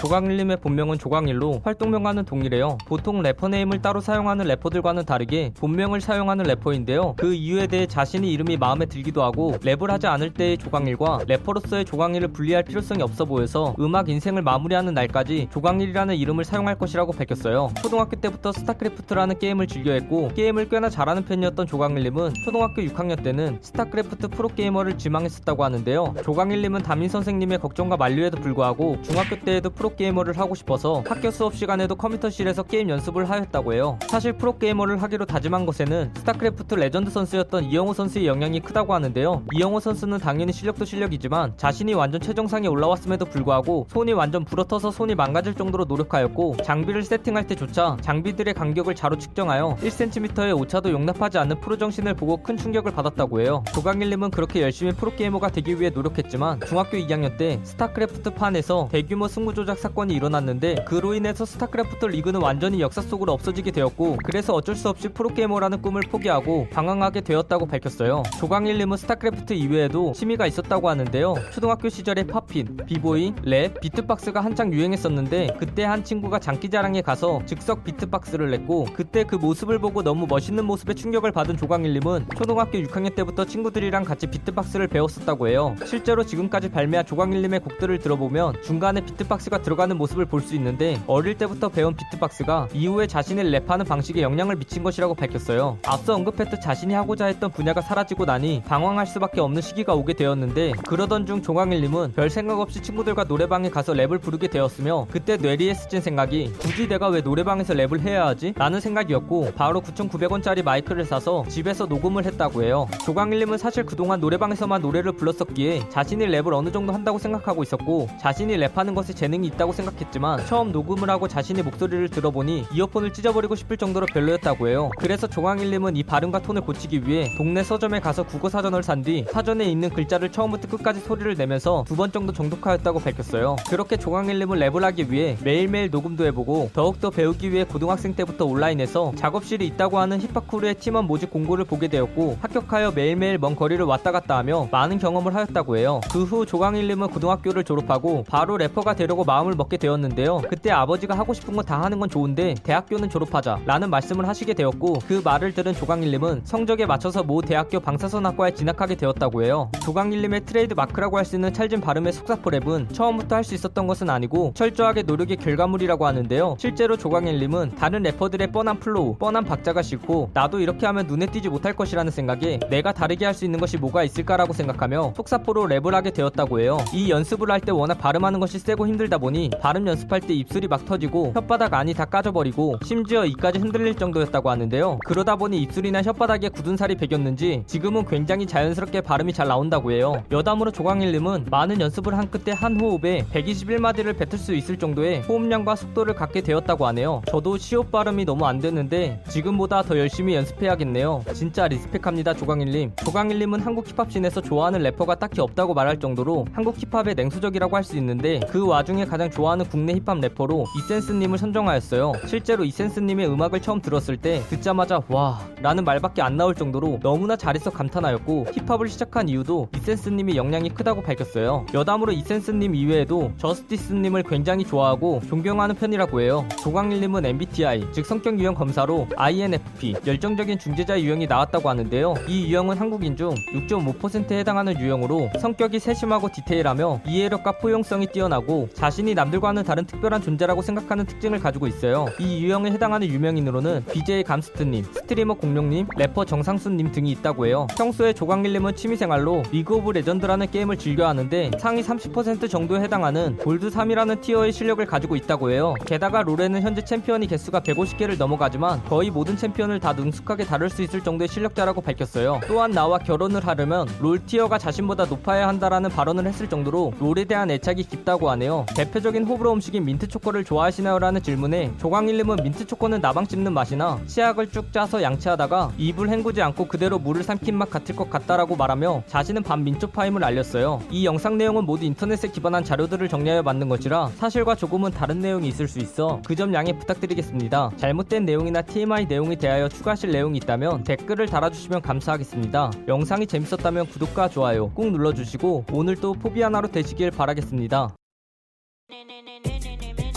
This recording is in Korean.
조광일님의 본명은 조광일로 활동명과는 동일해요. 보통 래퍼 name을 따로 사용하는 래퍼들과는 다르게 본명을 사용하는 래퍼인데요. 그 이유에 대해 자신이 이름이 마음에 들기도 하고 랩을 하지 않을 때의 조광일과 래퍼로서의 조광일을 분리할 필요성이 없어 보여서 음악 인생을 마무리하는 날까지 조광일이라는 이름을 사용할 것이라고 밝혔어요. 초등학교 때부터 스타크래프트라는 게임을 즐겨했고 게임을 꽤나 잘하는 편이었던 조광일님은 초등학교 6학년 때는 스타크래프트 프로게이머를 지망했었다고 하는데요. 조광일님은 담임 선생님의 걱정과 만류에도 불구하고 중학교 때에도 프로 게이머를 하고 싶어서 학교 수업 시간에도 컴퓨터실에서 게임 연습을 하였다고 해요. 사실 프로게이머를 하기로 다짐한 것에는 스타크래프트 레전드 선수였던 이영호 선수의 영향이 크다고 하는데요. 이영호 선수는 당연히 실력도 실력이지만 자신이 완전 최정상에 올라왔음에도 불구하고 손이 완전 부르터서 손이 망가질 정도로 노력하였고 장비를 세팅할 때조차 장비들의 간격을 자로 측정하여 1cm의 오차도 용납하지 않는 프로 정신을 보고 큰 충격을 받았다고 해요. 조광일님은 그렇게 열심히 프로게이머가 되기 위해 노력했지만 중학교 2학년 때 스타크래프트 판에서 대규모 승부 조작 사건이 일어났는데 그로 인해서 스타크래프트 리그는 완전히 역사 속으로 없어지게 되었고 그래서 어쩔 수 없이 프로게이머라는 꿈을 포기하고 방황하게 되었다고 밝혔어요. 조광일님은 스타크래프트 이외에도 취미가 있었다고 하는데요. 초등학교 시절에 popping, b-boying, 랩, 비트박스가 한창 유행했었는데 그때 한 친구가 장기자랑에 가서 즉석 비트박스를 했고 그때 그 모습을 보고 너무 멋있는 모습에 충격을 받은 조광일님은 초등학교 6학년 때부터 친구들이랑 같이 비트박스를 배웠었다고 해요. 실제로 지금까지 발매한 조광일님의 곡들을 들어보면 중간에 비트박스가 들어가는 모습을 볼 수 있는데 어릴 때부터 배운 비트박스가 이후에 자신의 랩하는 방식에 영향을 미친 것이라고 밝혔어요. 앞서 언급했듯 자신이 하고자 했던 분야가 사라지고 나니 방황할 수밖에 없는 시기가 오게 되었는데 그러던 중 조광일님은 별 생각 없이 친구들과 노래방에 가서 랩을 부르게 되었으며 그때 뇌리에 스친 생각이 굳이 내가 왜 노래방에서 랩을 해야 하지? 라는 생각이었고 바로 9,900원짜리 마이크를 사서 집에서 녹음을 했다고 해요. 조광일님은 사실 그동안 노래방에서만 노래를 불렀었기에 자신이 랩을 어느 정도 한다고 생각하고 있었고 자신이 랩하는 것에 재능이 있다고 생각했지만 처음 녹음을 하고 자신의 목소리를 들어보니 이어폰을 찢어버리고 싶을 정도로 별로였다고 해요. 그래서 조광일님은 이 발음과 톤을 고치기 위해 동네 서점에 가서 국어 사전을 산 뒤 사전에 있는 글자를 처음부터 끝까지 소리를 내면서 두 번 정도 정독하였다고 밝혔어요. 그렇게 조광일님은 랩을 하기 위해 매일매일 녹음도 해보고 더욱더 배우기 위해 고등학생 때부터 온라인에서 작업실이 있다고 하는 힙합 crew의 팀원 모집 공고를 보게 되었고 합격하여 매일매일 먼 거리를 왔다 갔다 하며 많은 경험을 하였다고 해요. 그 후 조광일님은 고등학교를 졸업하고 바로 래퍼가 되려고 마음을 먹게 되었는데요. 그때 아버지가 하고 싶은 건 다 하는 건 좋은데 대학교는 졸업하자 라는 말씀을 하시게 되었고 그 말을 들은 조광일님은 성적에 맞춰서 모 대학교 방사선학과에 진학하게 되었다고 해요. 조광일님의 트레이드 마크라고 할 수 있는 찰진 발음의 속사포 랩은 처음부터 할 수 있었던 것은 아니고 철저하게 노력의 결과물이라고 하는데요. 실제로 조광일님은 다른 래퍼들의 뻔한 flow, 뻔한 박자가 싫고 나도 이렇게 하면 눈에 띄지 못할 것이라는 생각에 내가 다르게 할 수 있는 것이 뭐가 있을까라고 생각하며 속사포로 랩을 하게 되었다고 해요. 이 연습을 할 때 워낙 발음하는 것이 세고 힘들다 보니 발음 연습할 때 입술이 막 터지고 혓바닥 안이 다 까져버리고 심지어 이까지 흔들릴 정도였다고 하는데요. 그러다 보니 입술이나 혓바닥에 굳은 살이 배겼는지 지금은 굉장히 자연스럽게 발음이 잘 나온다고 해요. 여담으로 조광일님은 많은 연습을 한 끝에 한 호흡에 121마디를 뱉을 수 있을 정도의 호흡량과 속도를 갖게 되었다고 하네요. 저도 시옷 발음이 너무 안 되는데 지금보다 더 열심히 연습해야겠네요. 진짜 respect합니다 조광일님. 조광일님은 한국 힙합씬에서 좋아하는 래퍼가 딱히 없다고 말할 정도로 한국 힙합의 냉소적이라고 할 수 있는데 그 와중에 가장 좋아하는 국내 힙합 래퍼로 이센스님을 선정하였어요. 실제로 이센스님의 음악을 처음 들었을 때 듣자마자 와 라는 말밖에 안 나올 정도로 너무나 잘해서 감탄하였고 힙합을 시작한 이유도 이센스님의 영향이 크다고 밝혔어요. 여담으로 이센스님 이외에도 저스디스님을 굉장히 좋아하고 존경하는 편이라고 해요. 조광일님은 MBTI 즉 성격 유형 검사로 INFP 열정적인 중재자 유형이 나왔다고 하는데요. 이 유형은 한국인 중 6.5%에 해당하는 유형으로 성격이 세심하고 디테일하며 이해력과 포용성이 뛰어나고 자신이 남들과는 다른 특별한 존재라고 생각하는 특징을 가지고 있어요. 이 유형에 해당하는 유명인으로는 BJ 감스트님, 스트리머 공룡님, 래퍼 정상수님 등이 있다고 해요. 평소에 조광일님은 취미생활로 리그 오브 레전드라는 게임을 즐겨하는데 상위 30% 정도에 해당하는 골드 3이라는 티어의 실력을 가지고 있다고 해요. 게다가 롤에는 현재 챔피언의 개수가 150개를 넘어가지만 거의 모든 챔피언을 다 능숙하게 다룰 수 있을 정도의 실력자라고 밝혔어요. 또한 나와 결혼을 하려면 롤 tier가 자신보다 높아야 한다라는 발언을 했을 정도로 롤에 대한 애착이 깊다고 하네요. 대표 적인 호불호 음식인 민트 초코를 좋아하시나요? 라는 질문에 조광일님은 민트 초코는 나방 씹는 맛이나 치약을 쭉 짜서 양치하다가 입을 헹구지 않고 그대로 물을 삼킨 맛 같을 것 같다라고 말하며 자신은 반민초파임을 알렸어요. 이 영상 내용은 모두 인터넷에 기반한 자료들을 정리하여 만든 것이라 사실과 조금은 다른 내용이 있을 수 있어 그 점 양해 부탁드리겠습니다. 잘못된 내용이나 TMI 내용에 대하여 추가하실 내용이 있다면 댓글을 달아주시면 감사하겠습니다. 영상이 재밌었다면 구독과 좋아요 꾹 눌러주시고 오늘도 포비 하나로 되시길 바라겠습니다. na na na na na